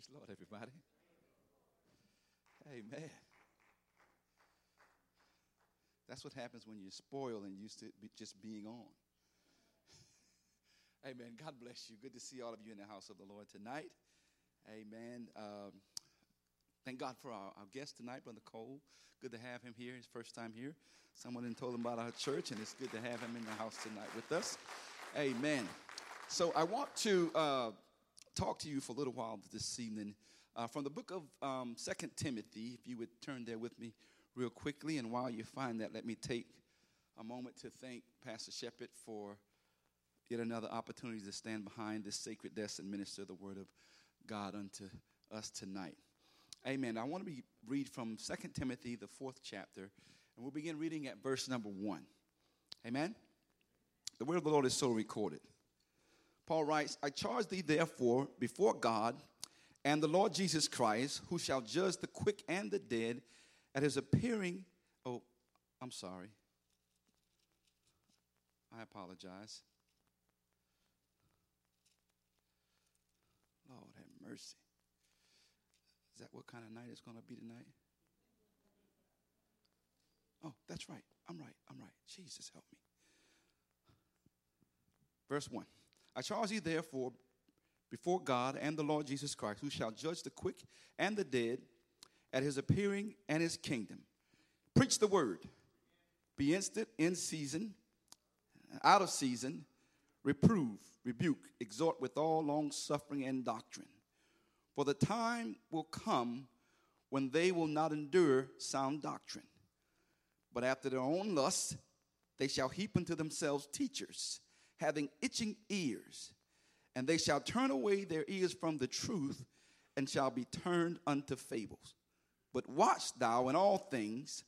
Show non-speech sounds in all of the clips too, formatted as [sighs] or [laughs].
Praise the Lord, everybody. Amen. That's what happens when you're spoiled and used to just being on. [laughs] Amen. God bless you. Good to see all of you in the house of the Lord tonight. Amen. Um, thank God for our, our guest tonight, Brother Cole. Good to have him here. His first time here. Someone had told him about our church, and it's good to have him in the house tonight with us. Amen. So I want to uh, talk to you for a little while this evening uh, from the book of um, Second Timothy. If you would turn there with me real quickly, and while you find that, let me take a moment to thank Pastor Shepard for yet another opportunity to stand behind this sacred desk and minister the word of God unto us tonight. Amen. I want to be, read from Second Timothy, the fourth chapter, and we'll begin reading at verse number one. Amen. The word of the Lord is so recorded. Paul writes, I charge thee therefore before God and the Lord Jesus Christ, who shall judge the quick and the dead at his appearing. Oh, I'm sorry. I apologize. Lord have mercy. Is that what kind of night it's going to be tonight? Oh, that's right. I'm right. I'm right. Jesus, help me. Verse 1 I charge you, therefore, before God and the Lord Jesus Christ, who shall judge the quick and the dead at his appearing and his kingdom. Preach the word. Be instant in season, out of season, reprove, rebuke, exhort with all long suffering and doctrine. For the time will come when they will not endure sound doctrine, but after their own lusts, they shall heap unto themselves teachers, having itching ears, and they shall turn away their ears from the truth and shall be turned unto fables. But watch thou in all things,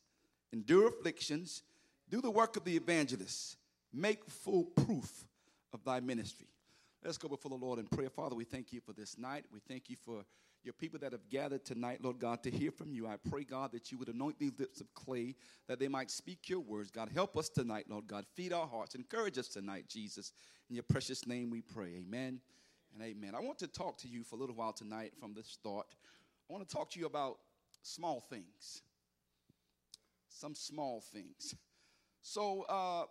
endure afflictions, do the work of the evangelist, make full proof of thy ministry. Let's go before the Lord in prayer. Father, we thank you for this night. We thank you for your people that have gathered tonight, Lord God, to hear from you. I pray, God, that you would anoint these lips of clay that they might speak your words. God, help us tonight, Lord God. Feed our hearts. Encourage us tonight, Jesus. In your precious name we pray. Amen and amen. I want to talk to you for a little while tonight from this thought. I want to talk to you about small things. Some small things. So, uh,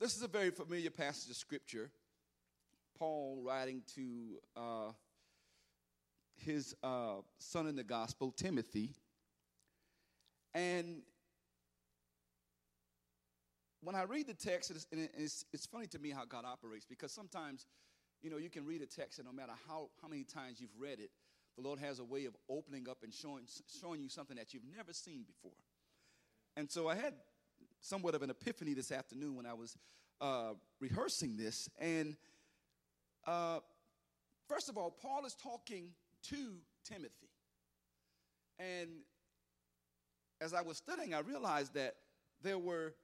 this is a very familiar passage of scripture. Paul writing to uh, his uh, son in the gospel, Timothy. And when I read the text, it's, it's, it's, funny to me how God operates because sometimes, you know, you can read a text and no matter how, how many times you've read it, the Lord has a way of opening up and showing, showing you something that you've never seen before. And so I had somewhat of an epiphany this afternoon when I was uh, rehearsing this. And uh, first of all, Paul is talking to Timothy. And as I was studying, I realized that there were,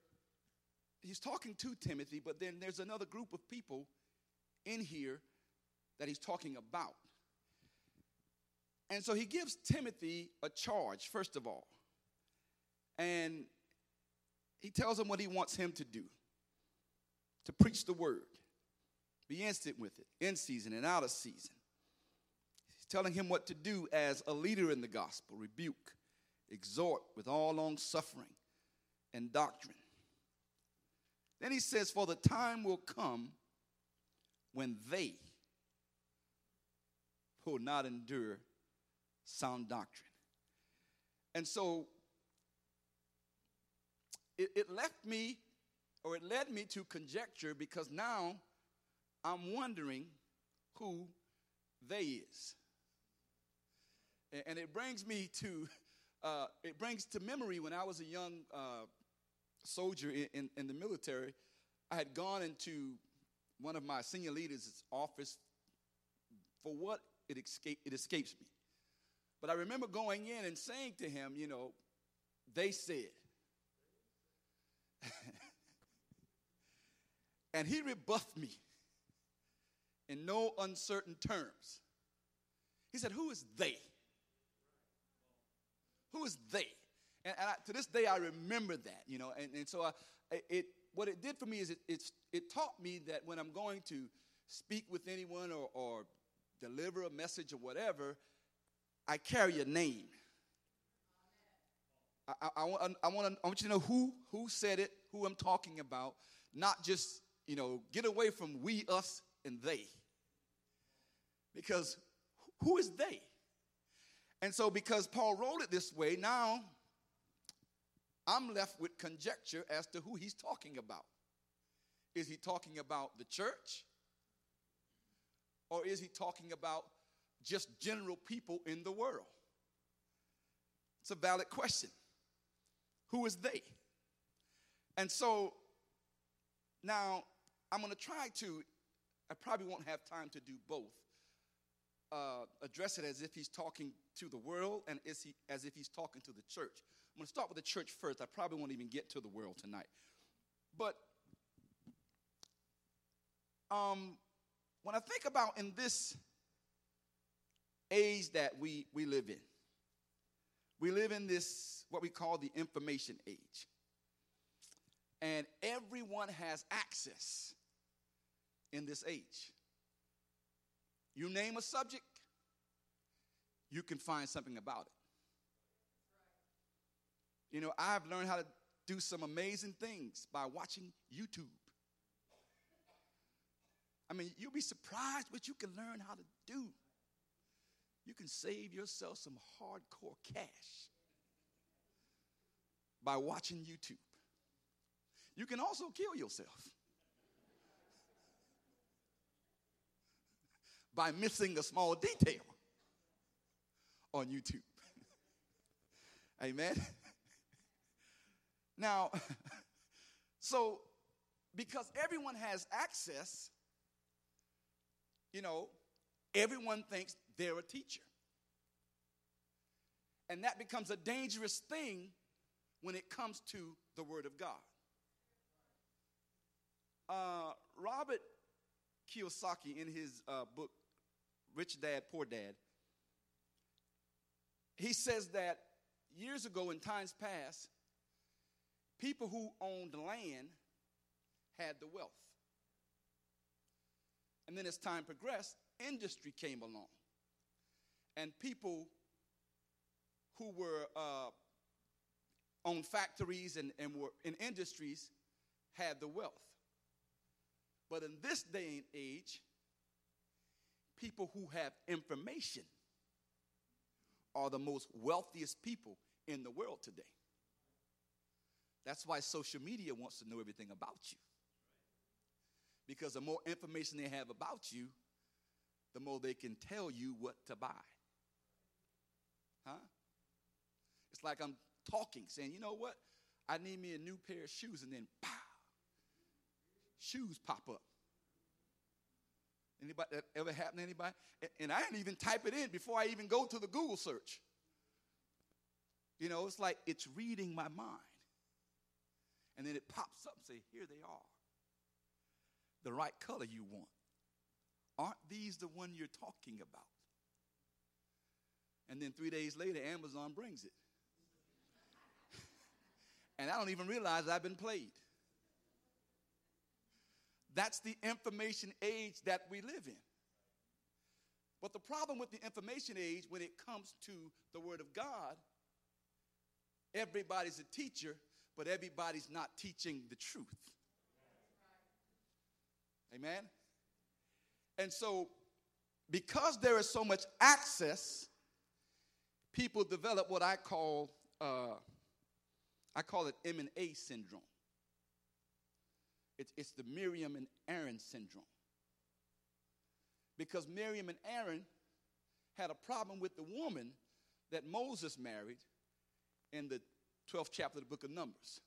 he's talking to Timothy, but then there's another group of people in here that he's talking about. And so he gives Timothy a charge, first of all. And he tells him what he wants him to do to preach the word, be instant with it, in season and out of season. Telling him what to do as a leader in the gospel rebuke, exhort with all long suffering and doctrine. Then he says, For the time will come when they will not endure sound doctrine. And so it, it left me, or it led me to conjecture because now I'm wondering who they is. And, it brings me to, [laughs] uh, it brings to memory when I was a young uh, soldier in, in, in the military, I had gone into one of my senior leaders' office for what it, escape, it escapes me. But I remember going in and saying to him, you know, they said. [laughs] and he rebuffed me in no uncertain terms. He said, Who is they? Who is they? And, and I, to this day, I remember that, you know. And, and so I, it, what it did for me is it, it, it taught me that when I'm going to speak with anyone or, or deliver a message or whatever, I carry a name. I, I, I, want, I, want, I want you to know who, who said it, who I'm talking about, not just, you know, get away from we, us, and they. Because who is they? And so, because Paul wrote it this way, now I'm left with conjecture as to who he's talking about. Is he talking about the church? Or is he talking about just general people in the world? It's a valid question. Who is they? And so now I'm going to try to, I probably won't have time to do both. Uh, address it as if he's talking to the world and is he, as if he's talking to the church. I'm going to start with the church first. I probably won't even get to the world tonight. But um, when I think about in this age that we, we live in, we live in this, what we call the information age. And everyone has access in this age. You name a subject, you can find something about it. You know, I've learned how to do some amazing things by watching YouTube. I mean, you'll be surprised what you can learn how to do. You can save yourself some hardcore cash by watching YouTube. You can also kill yourself by missing a small detail on YouTube. [laughs] Amen. [laughs] Now, [laughs] so because everyone has access, you know, everyone thinks they're a teacher. And that becomes a dangerous thing when it comes to the Word of God. Uh, Robert Kiyosaki, in his uh, book, Rich Dad, Poor Dad, he says that years ago, in times past, people who owned land had the wealth. And then as time progressed, industry came along. And people who were uh, factories and, and were in industries had the wealth. But in this day and age, people who have information are the most wealthiest people in the world today. That's why social media wants to know everything about you. Because the more information they have about you, the more they can tell you what to buy. Huh? It's like I'm talking, saying, you know what? I need me a new pair of shoes, and then pow, shoes pop up. Anybody that ever happened to anybody? And I didn't even type it in before I even go to the Google search. You know, it's like it's reading my mind. And then it pops up and say, here they are. The right color you want. Aren't these the one you're talking about? And then three days later, Amazon brings it. [laughs] and I don't even realize I've been played. That's the information age that we live in. But the problem with the information age when it comes to the Word of God, everybody's a teacher, but everybody's not teaching the truth. Amen? And so, because there is so much access, people develop what I call, uh, I call it M and A syndrome. It's, it's the Miriam and Aaron syndrome. Because Miriam and Aaron had a problem with the woman that Moses married in the 12th chapter of the book of Numbers.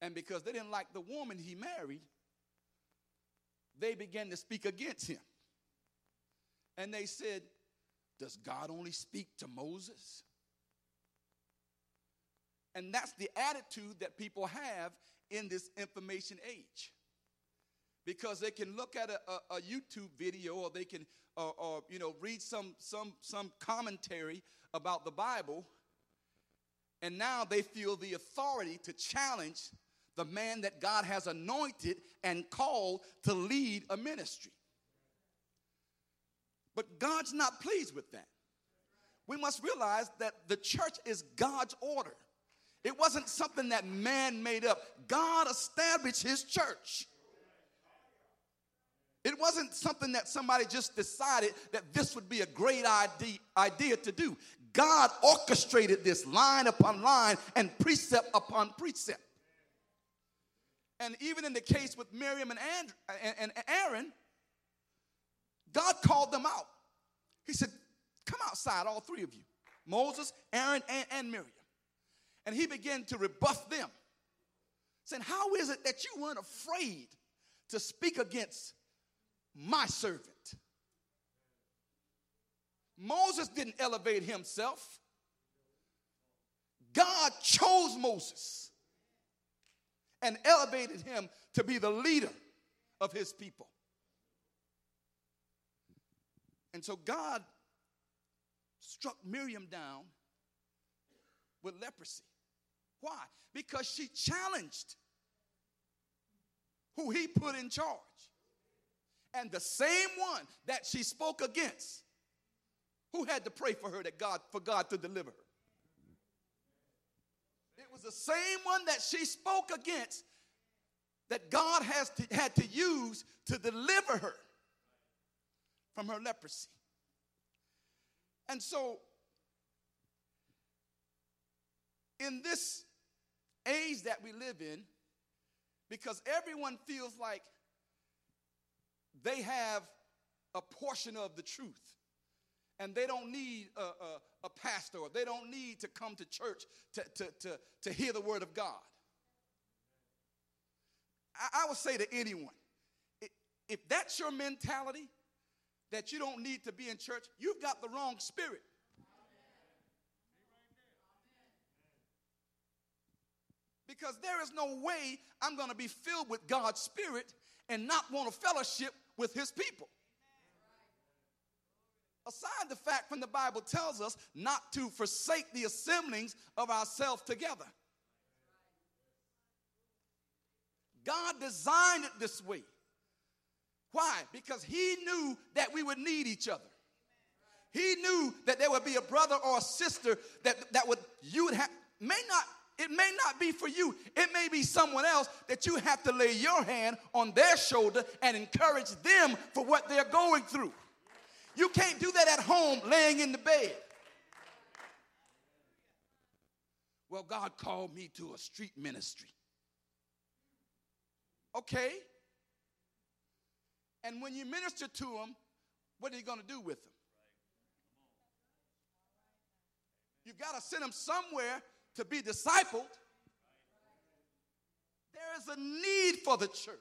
And because they didn't like the woman he married, they began to speak against him. And they said, Does God only speak to Moses? And that's the attitude that people have in this information age. Because they can look at a, a, a YouTube video or they can or, or, you know read some some some commentary about the Bible, and now they feel the authority to challenge the man that God has anointed and called to lead a ministry. But God's not pleased with that. We must realize that the church is God's order. It wasn't something that man made up. God established his church. It wasn't something that somebody just decided that this would be a great idea, to do. God orchestrated this line upon line and precept upon precept. And even in the case with Miriam and, and Aaron, God called them out. He said, Come outside, all three of you Moses, Aaron, and, and Miriam. And he began to rebuff them, saying, How is it that you weren't afraid to speak against my servant? Moses didn't elevate himself. God chose Moses and elevated him to be the leader of his people. And so God struck Miriam down with leprosy. Why? Because she challenged who he put in charge. And the same one that she spoke against, who had to pray for her that God for God to deliver her. It was the same one that she spoke against that God has to, had to use to deliver her from her leprosy. And so, in this age that we live in, because everyone feels like they have a portion of the truth and they don't need a, a, a, pastor or they don't need to come to church to, to, to, to hear the word of God. I, I would say to anyone if that's your mentality, that you don't need to be in church, you've got the wrong spirit. Because there is no way I'm going to be filled with God's spirit and not want to fellowship with his people. Aside the fact from the Bible tells us not to forsake the assemblings of ourselves together. God designed it this way. Why? Because he knew that we would need each other. He knew that there would be a brother or a sister that, that would you would have may not it may not be for you. It may be someone else that you have to lay your hand on their shoulder and encourage them for what they're going through. You can't do that at home laying in the bed. Well, God called me to a street ministry. Okay. And when you minister to them, what are you going to do with them? You've got to send them somewhere to be discipled. There is a need for the church.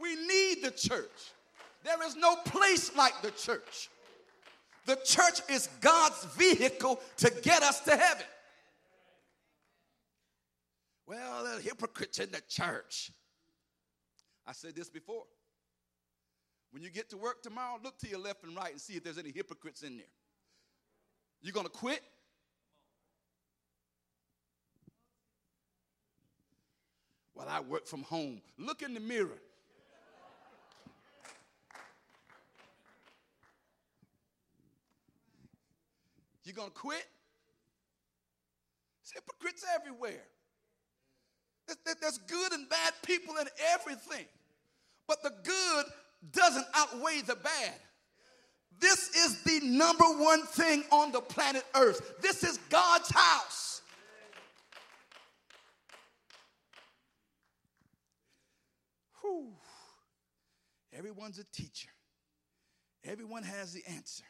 We need the church. There is no place like the church. The church is God's vehicle to get us to heaven. Well, are hypocrites in the church. I said this before. When you get to work tomorrow, look to your left and right and see if there's any hypocrites in there. You're gonna quit? Well, I work from home. Look in the mirror. You gonna quit? There's hypocrites everywhere. There's good and bad people in everything. But the good doesn't outweigh the bad. This is the number one thing on the planet Earth. This is God's house. Whew. Everyone's a teacher, everyone has the answer.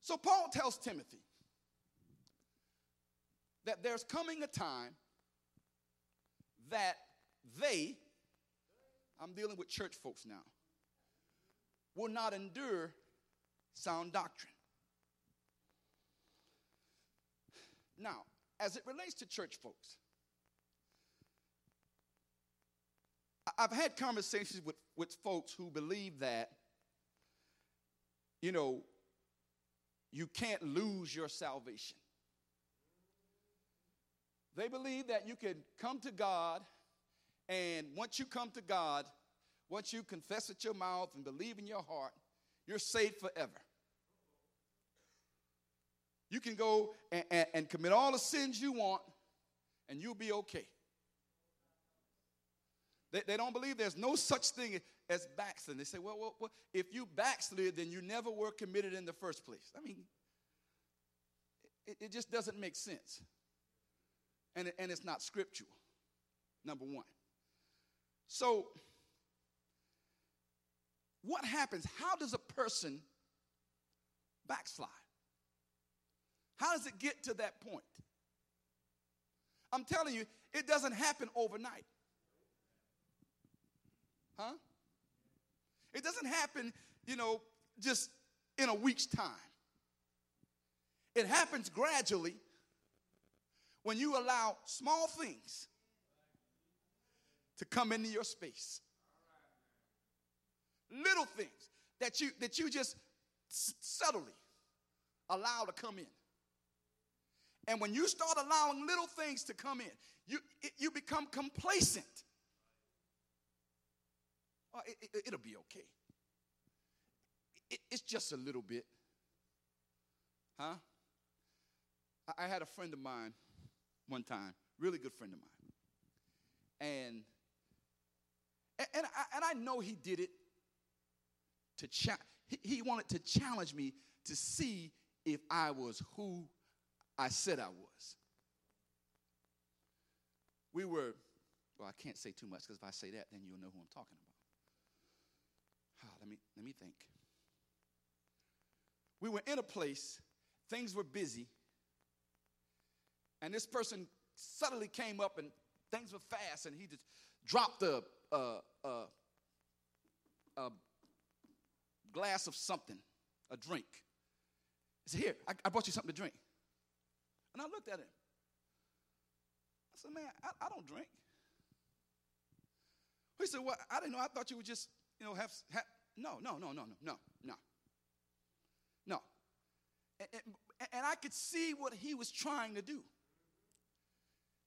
So Paul tells Timothy that there's coming a time that they, I'm dealing with church folks now, will not endure sound doctrine. Now, as it relates to church folks, I've had conversations with, with folks who believe that, you know, you can't lose your salvation. They believe that you can come to God, and once you come to God, once you confess with your mouth and believe in your heart, you're saved forever. You can go and, and, and commit all the sins you want, and you'll be okay. They, they don't believe there's no such thing as backsliding. They say, well, well, well, if you backslid, then you never were committed in the first place. I mean, it, it just doesn't make sense. And, it, and it's not scriptural, number one. So, what happens? How does a person backslide? How does it get to that point? I'm telling you, it doesn't happen overnight. Huh? It doesn't happen, you know, just in a week's time. It happens gradually when you allow small things to come into your space. Little things that you that you just subtly allow to come in. And when you start allowing little things to come in, you, you become complacent. Oh, it, will it, be okay. It, it's just a little bit. Huh? I, I had a friend of mine one time, really good friend of mine. And and, and, I, and I know he did it to cha- he, he wanted to challenge me to see if I was who I said I was. We were, well, I can't say too much because if I say that, then you'll know who I'm talking about. Let me let me think. We were in a place, things were busy, and this person suddenly came up and things were fast, and he just dropped a, a, a, a glass of something, a drink. He said, Here, I, I brought you something to drink. And I looked at him. I said, Man, I, I don't drink. He said, Well, I didn't know. I thought you would just, you know, have, have no, no, no, no, no, no, no. No. And, and, I could see what he was trying to do.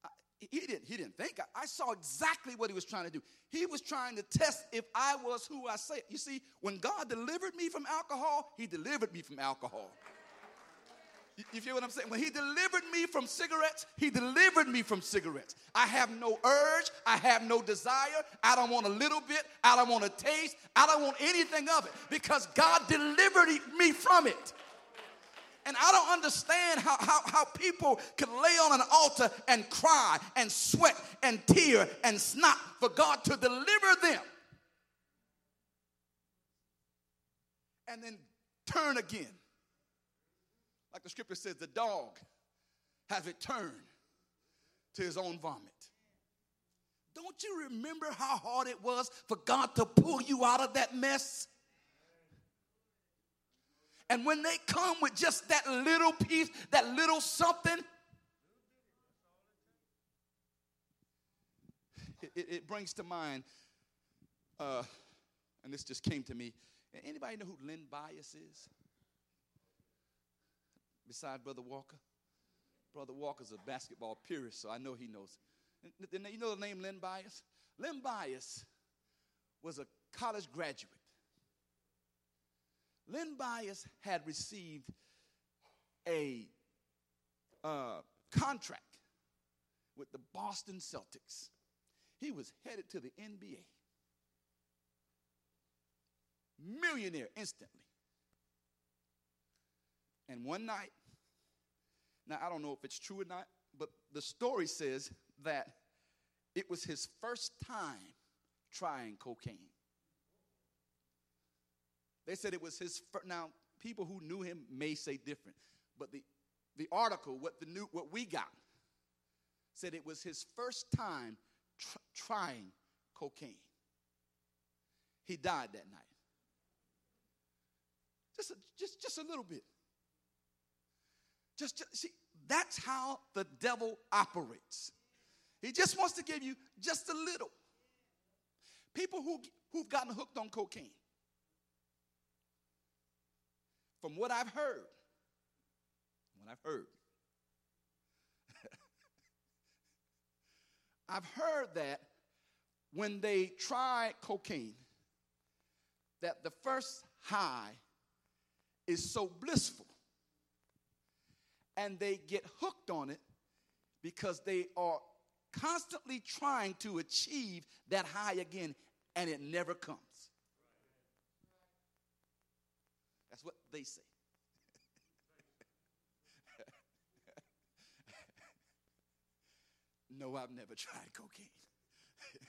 I, he didn't, he didn't think. I, I saw exactly what he was trying to do. He was trying to test if I was who I say. You see, when God delivered me from alcohol, he delivered me from alcohol. You feel what I'm saying? When he delivered me from cigarettes, he delivered me from cigarettes. I have no urge. I have no desire. I don't want a little bit. I don't want a taste. I don't want anything of it because God delivered me from it. And I don't understand how, how, how people can lay on an altar and cry and sweat and tear and snot for God to deliver them. And then turn again like the scripture says, the dog has returned to his own vomit. Don't you remember how hard it was for God to pull you out of that mess? And when they come with just that little piece, that little something, it, it, it brings to mind, uh, and this just came to me. Anybody know who Len Bias is? Beside Brother Walker? Brother Walker's a basketball purist, so I know he knows. You know the name Len Bias? Len Bias was a college graduate. Len Bias had received a uh, contract with the Boston Celtics. He was headed to the NBA. Millionaire instantly. And one night, now I don't know if it's true or not, but the story says that it was his first time trying cocaine. They said it was his first. Now, people who knew him may say different, but the, the article, what, the new, what we got, said it was his first time tr- trying cocaine. He died that night. Just a, just, just a little bit. Just, just see, that's how the devil operates. He just wants to give you just a little. People who, who've gotten hooked on cocaine, from what I've heard, what I've heard, [laughs] I've heard that when they try cocaine, that the first high is so blissful. And they get hooked on it because they are constantly trying to achieve that high again, and it never comes. That's what they say. [laughs] no, I've never tried cocaine. [laughs]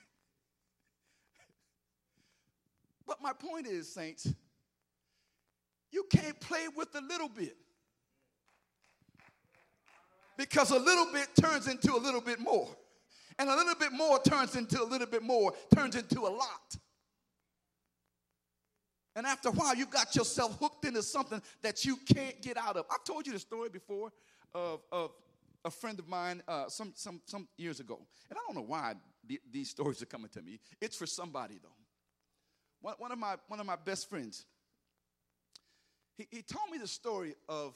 but my point is, saints, you can't play with a little bit. Because a little bit turns into a little bit more. And a little bit more turns into a little bit more, turns into a lot. And after a while, you've got yourself hooked into something that you can't get out of. I've told you the story before of, of a friend of mine uh, some, some, some years ago. And I don't know why these stories are coming to me. It's for somebody, though. One, one, of, my, one of my best friends, he, he told me the story of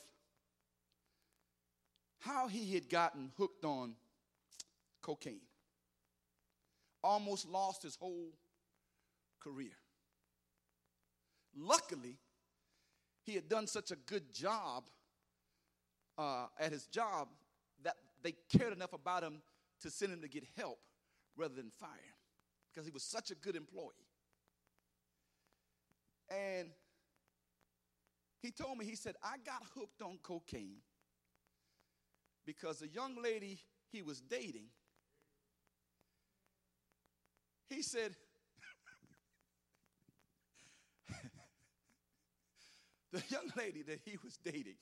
how he had gotten hooked on cocaine, almost lost his whole career. Luckily, he had done such a good job uh, at his job that they cared enough about him to send him to get help rather than fire him because he was such a good employee. And he told me, he said, I got hooked on cocaine because the young lady he was dating, he said, [laughs] the young lady that he was dating,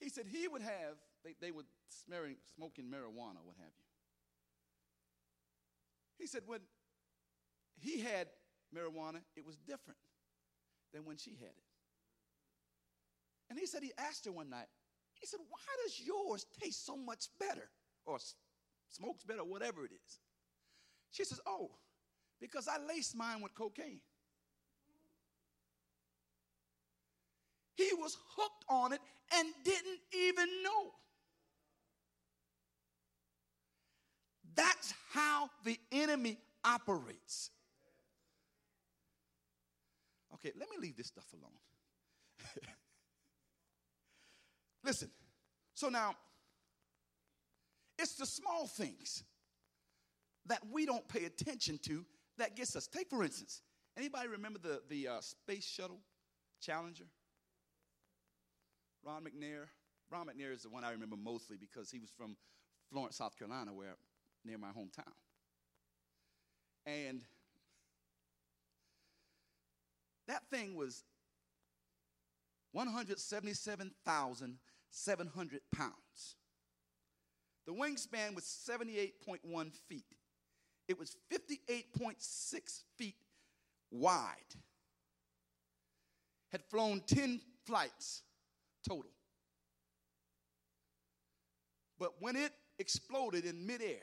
he said he would have, they, they smearing, smoking marijuana, what have you. He said when he had marijuana, it was different than when she had it. And he said he asked her one night, he said, Why does yours taste so much better? Or smokes better, whatever it is. She says, Oh, because I laced mine with cocaine. He was hooked on it and didn't even know. That's how the enemy operates. Okay, let me leave this stuff alone. [laughs] Listen, so now, it's the small things that we don't pay attention to that gets us. Take, for instance, anybody remember the, the uh, Space Shuttle Challenger? Ron McNair. Ron McNair is the one I remember mostly because he was from Florence, South Carolina, where near my hometown. And that thing was 177,000 700 pounds. The wingspan was 78.1 feet. It was 58.6 feet wide. Had flown 10 flights total. But when it exploded in midair,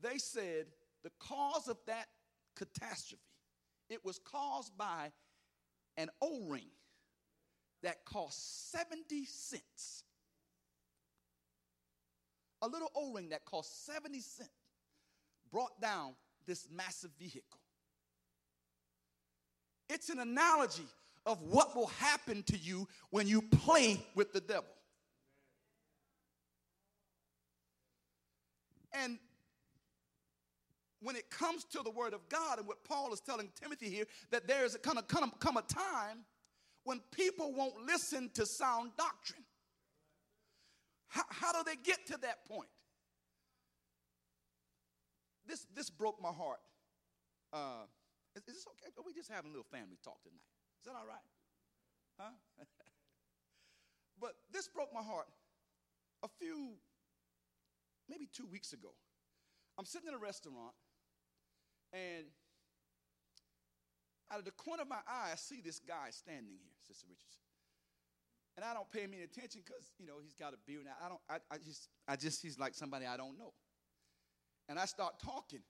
they said the cause of that catastrophe, it was caused by an O-ring that cost 70 cents. A little O ring that cost 70 cents brought down this massive vehicle. It's an analogy of what will happen to you when you play with the devil. And when it comes to the word of God and what Paul is telling Timothy here, that there is going to come, come a time when people won't listen to sound doctrine. How, how do they get to that point? This, this broke my heart. Uh, is, is this okay? Are we just having a little family talk tonight? Is that all right? Huh? [laughs] but this broke my heart a few, maybe two weeks ago. I'm sitting in a restaurant and out of the corner of my eye, I see this guy standing here, Sister Richardson. And I don't pay him any attention because, you know, he's got a beard. I don't, I, I just, I just, he's like somebody I don't know. And I start talking.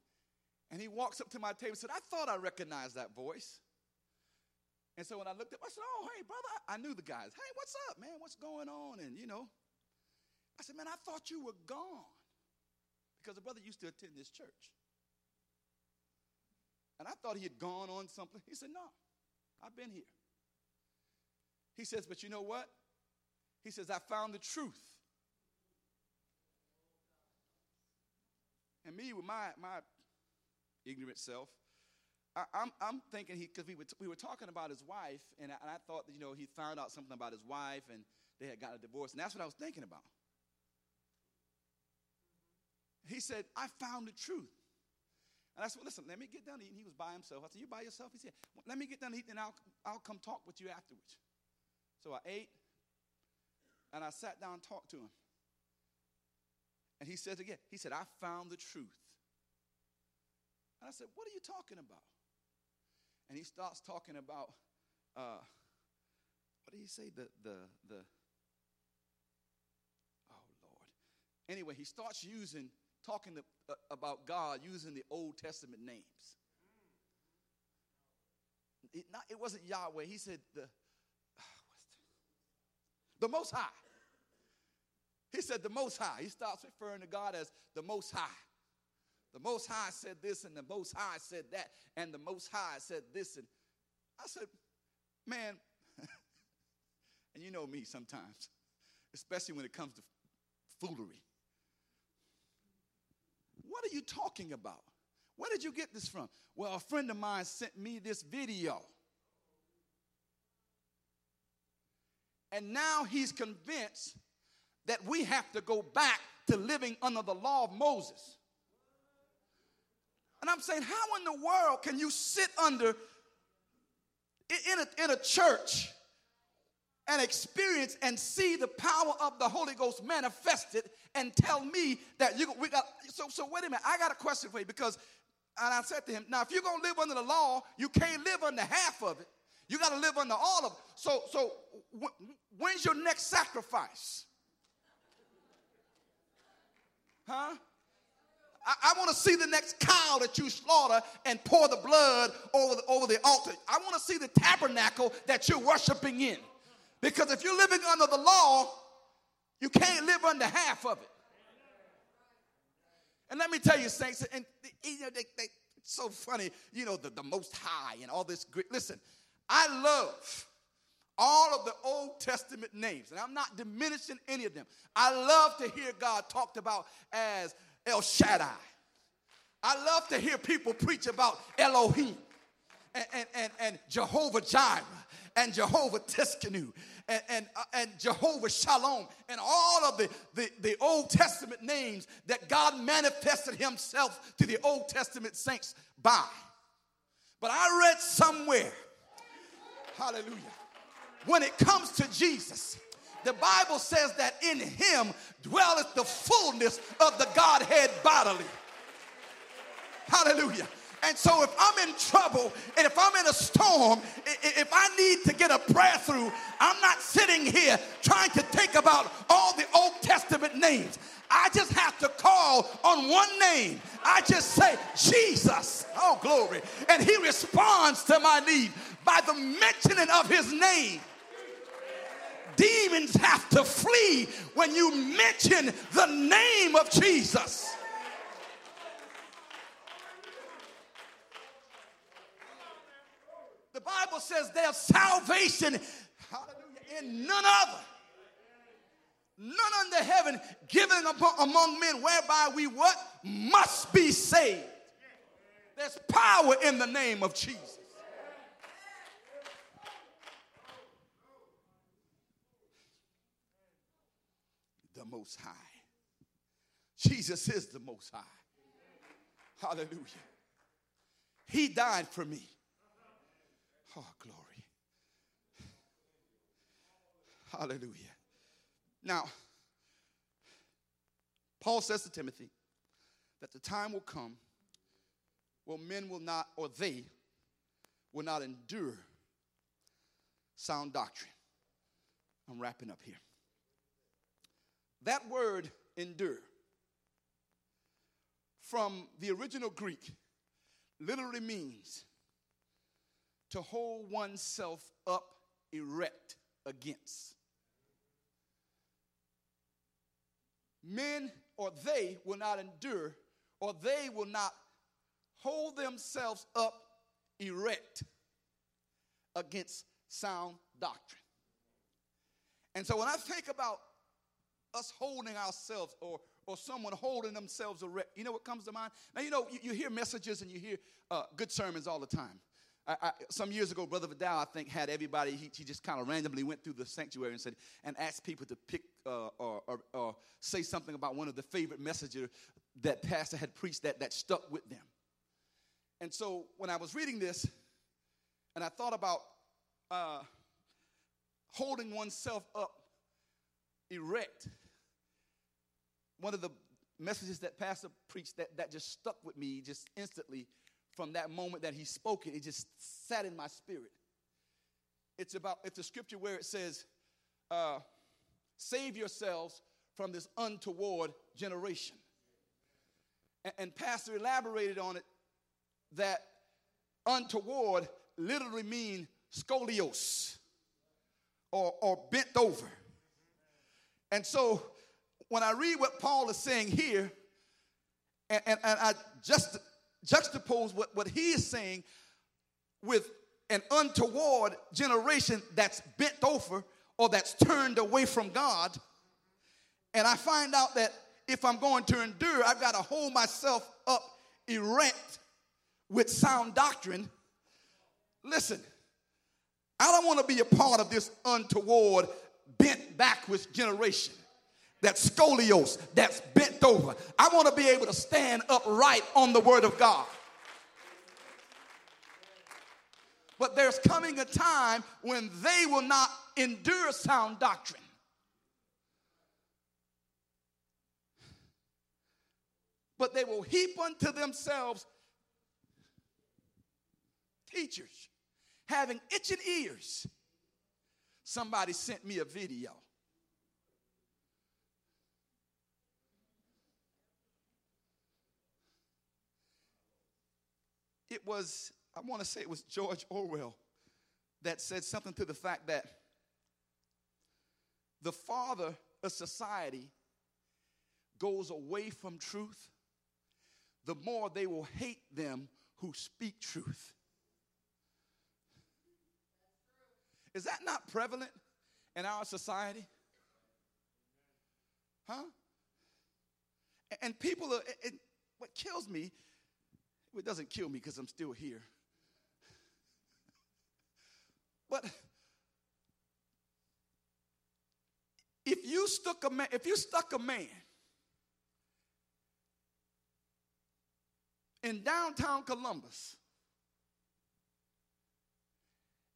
And he walks up to my table and said, I thought I recognized that voice. And so when I looked up, I said, Oh, hey, brother. I knew the guys. Hey, what's up, man? What's going on? And, you know, I said, Man, I thought you were gone. Because the brother used to attend this church. I thought he had gone on something. He said, No, I've been here. He says, But you know what? He says, I found the truth. And me, with my, my ignorant self, I, am I'm, I'm thinking he, because we were, we were talking about his wife, and I, and I thought that, you know, he found out something about his wife and they had gotten a divorce, and that's what I was thinking about. He said, I found the truth. And I said, well, listen, let me get down done eating. He was by himself. I said, you by yourself? He said, well, let me get done eating, and I'll, I'll come talk with you afterwards. So I ate, and I sat down and talked to him. And he says again, he said, I found the truth. And I said, What are you talking about? And he starts talking about, uh, what did he say? The, the, the, oh Lord. Anyway, he starts using, talking to, uh, about God using the Old Testament names. It, not, it wasn't Yahweh. He said the, [sighs] the Most High. He said the Most High. He starts referring to God as the Most High. The Most High said this, and the Most High said that, and the Most High said this. And I said, man, [laughs] and you know me sometimes, especially when it comes to foolery. What are you talking about? Where did you get this from? Well, a friend of mine sent me this video. And now he's convinced that we have to go back to living under the law of Moses. And I'm saying, how in the world can you sit under in a, in a church and experience and see the power of the Holy Ghost manifested and tell me that you we got so so wait a minute, I got a question for you because and I said to him, now if you're gonna live under the law, you can't live under half of it. You got to live under all of it. So so when's your next sacrifice? Huh? I, I want to see the next cow that you slaughter and pour the blood over the, over the altar. I want to see the tabernacle that you're worshiping in. Because if you're living under the law, you can't live under half of it. And let me tell you, saints, and you know, they, they, so funny, you know, the, the most high and all this great. Listen, I love all of the Old Testament names, and I'm not diminishing any of them. I love to hear God talked about as El Shaddai. I love to hear people preach about Elohim and, and, and, and Jehovah Jireh and Jehovah Tsidkenu and, and, uh, and, Jehovah Shalom and all of the, the, the Old Testament names that God manifested himself to the Old Testament saints by. But I read somewhere, hallelujah, when it comes to Jesus, the Bible says that in him dwelleth the fullness of the Godhead bodily. Hallelujah. And so if I'm in trouble and if I'm in a storm, if I need to get a prayer through, I'm not sitting here trying to think about all the Old Testament names. I just have to call on one name. I just say, Jesus. Oh, glory. And he responds to my need by the mentioning of his name. Demons have to flee when you mention the name of Jesus. The Bible says there's salvation, hallelujah, in none other. None under heaven given among men whereby we what? Must be saved. There's power in the name of Jesus. The Most High. Jesus is the Most High. Hallelujah. He died for me. Oh, glory. Hallelujah. Now, Paul says to Timothy that the time will come where men will not, or they will not endure sound doctrine. I'm wrapping up here. That word endure from the original Greek literally means to hold oneself up erect against. Men or they will not endure, or they will not hold themselves up erect against sound doctrine. And so when I think about us holding ourselves or or someone holding themselves erect, you know what comes to mind? Now, you know, you, you hear messages and you hear uh, good sermons all the time. I, I, some years ago, Brother Vidal, I think, had everybody, he, he just kind of randomly went through the sanctuary and said, and asked people to pick uh, or, or, or, say something about one of the favorite messages that Pastor had preached that, that stuck with them. And so when I was reading this, and I thought about uh, holding oneself up erect, one of the messages that Pastor preached that, that just stuck with me just instantly from that moment that he spoke it, it just sat in my spirit. It's about, it's a scripture where it says, uh, save yourselves from this untoward generation. And, and Pastor elaborated on it that untoward literally mean scolios or, or bent over. And so when I read what Paul is saying here, and, and, and I just juxtapose what, what he is saying with an untoward generation that's bent over or that's turned away from God, and I find out that if I'm going to endure, I've got to hold myself up erect with sound doctrine. Listen, I don't want to be a part of this untoward, bent backwards generation that's scolios, that's bent over. I want to be able to stand upright on the word of God. But there's coming a time when they will not endure sound doctrine. But they will heap unto themselves teachers having itching ears. Somebody sent me a video it was, I want to say it was George Orwell that said something to the fact that the father of society goes away from truth, the more they will hate them who speak truth. Is that not prevalent in our society? Huh? And people are, what kills me it doesn't kill me because I'm still here. But if you stuck a man, if you stuck a man in downtown Columbus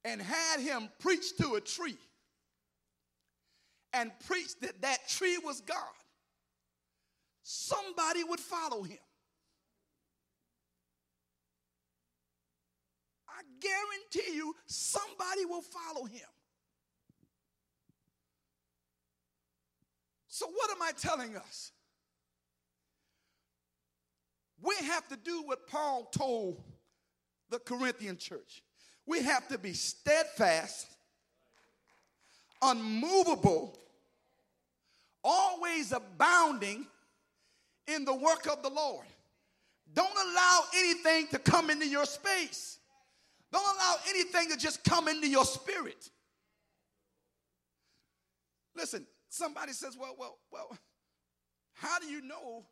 and had him preach to a tree and preach that that tree was God, somebody would follow him. I guarantee you somebody will follow him. So, what am I telling us? We have to do what Paul told the Corinthian church. We have to be steadfast, unmovable, always abounding in the work of the Lord. Don't allow anything to come into your space. Don't allow anything to just come into your spirit. Listen, somebody says, well, well, well, how do you know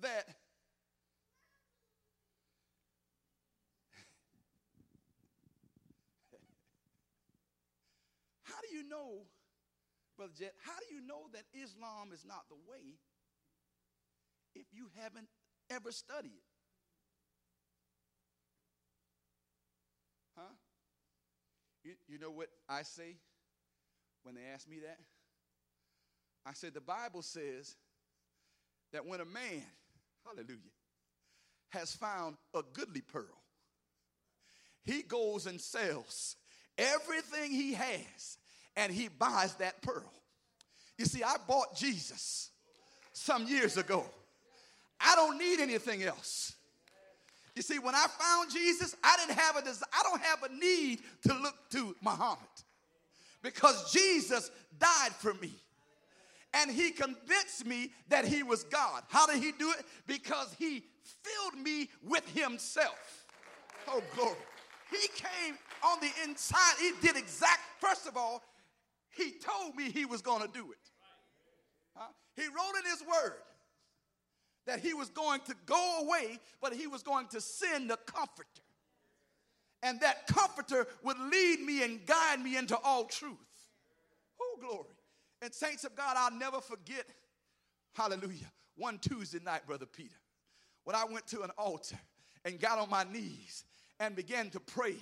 that [laughs] how do you know, Brother Jet, how do you know that Islam is not the way if you haven't ever studied it? Huh? You, you know what I say when they ask me that? I said, the Bible says that when a man, hallelujah, has found a goodly pearl, he goes and sells everything he has and he buys that pearl. You see, I bought Jesus some years ago. I don't need anything else. You see, when I found Jesus, I didn't have a desire, I don't have a need to look to Muhammad because Jesus died for me. And he convinced me that he was God. How did he do it? Because he filled me with himself. Oh, glory. He came on the inside. He did exact, first of all, he told me he was going to do it. Huh? He wrote in his word that he was going to go away, but he was going to send a comforter. And that comforter would lead me and guide me into all truth. Oh, glory. And, saints of God, I'll never forget, hallelujah, one Tuesday night, Brother Peter, when I went to an altar and got on my knees and began to pray,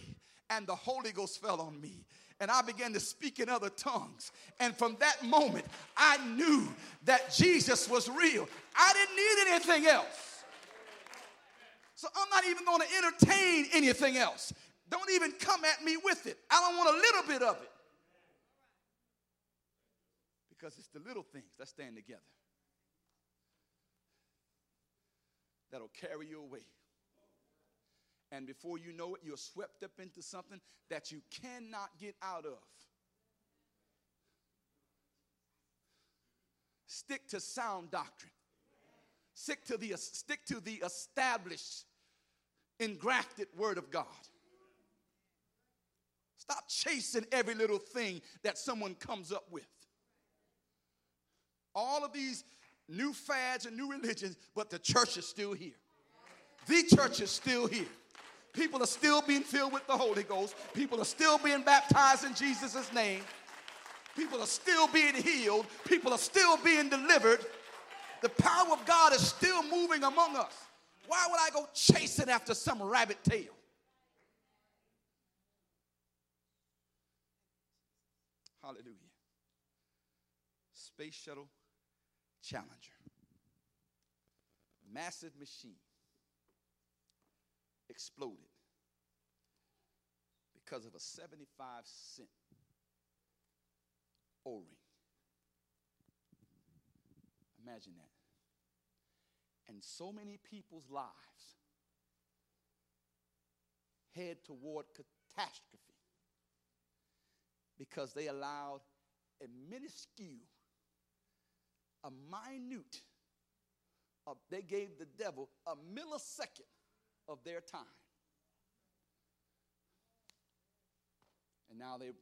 and the Holy Ghost fell on me and I began to speak in other tongues. And from that moment, I knew that Jesus was real. I didn't need anything else. So I'm not even going to entertain anything else. Don't even come at me with it. I don't want a little bit of it. Because it's the little things that stand together that'll carry you away and before you know it, you're swept up into something that you cannot get out of. Stick to sound doctrine. Stick to the, stick to the established, engrafted word of God. Stop chasing every little thing that someone comes up with. All of these new fads and new religions, but the church is still here. The church is still here. People are still being filled with the Holy Ghost. People are still being baptized in Jesus' name. People are still being healed. People are still being delivered. The power of God is still moving among us. Why would I go chasing after some rabbit tail? Hallelujah. Space Shuttle Challenger. Massive machine exploded because of a 75 cent O ring. Imagine that. And so many people's lives head toward catastrophe because they allowed a minuscule, a minute, they gave the devil a millisecond of their time. And now they're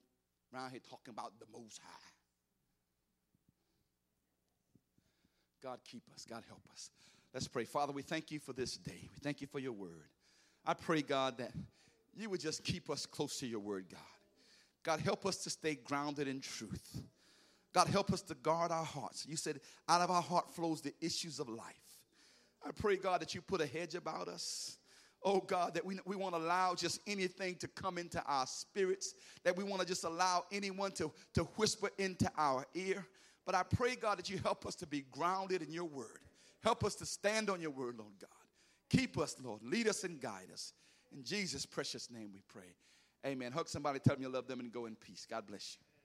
around here talking about the Most High. God keep us. God help us. Let's pray. Father, we thank you for this day. We thank you for your word. I pray, God, that you would just keep us close to your word, God. God, help us to stay grounded in truth. God, help us to guard our hearts. You said, out of our heart flows the issues of life. I pray, God, that you put a hedge about us oh God, that we, we won't allow just anything to come into our spirits, that we want to just allow anyone to, to whisper into our ear. But I pray, God, that you help us to be grounded in your word. Help us to stand on your word, Lord God. Keep us, Lord. Lead us and guide us. In Jesus' precious name we pray. Amen. Hug somebody, tell them you love them, and go in peace. God bless you.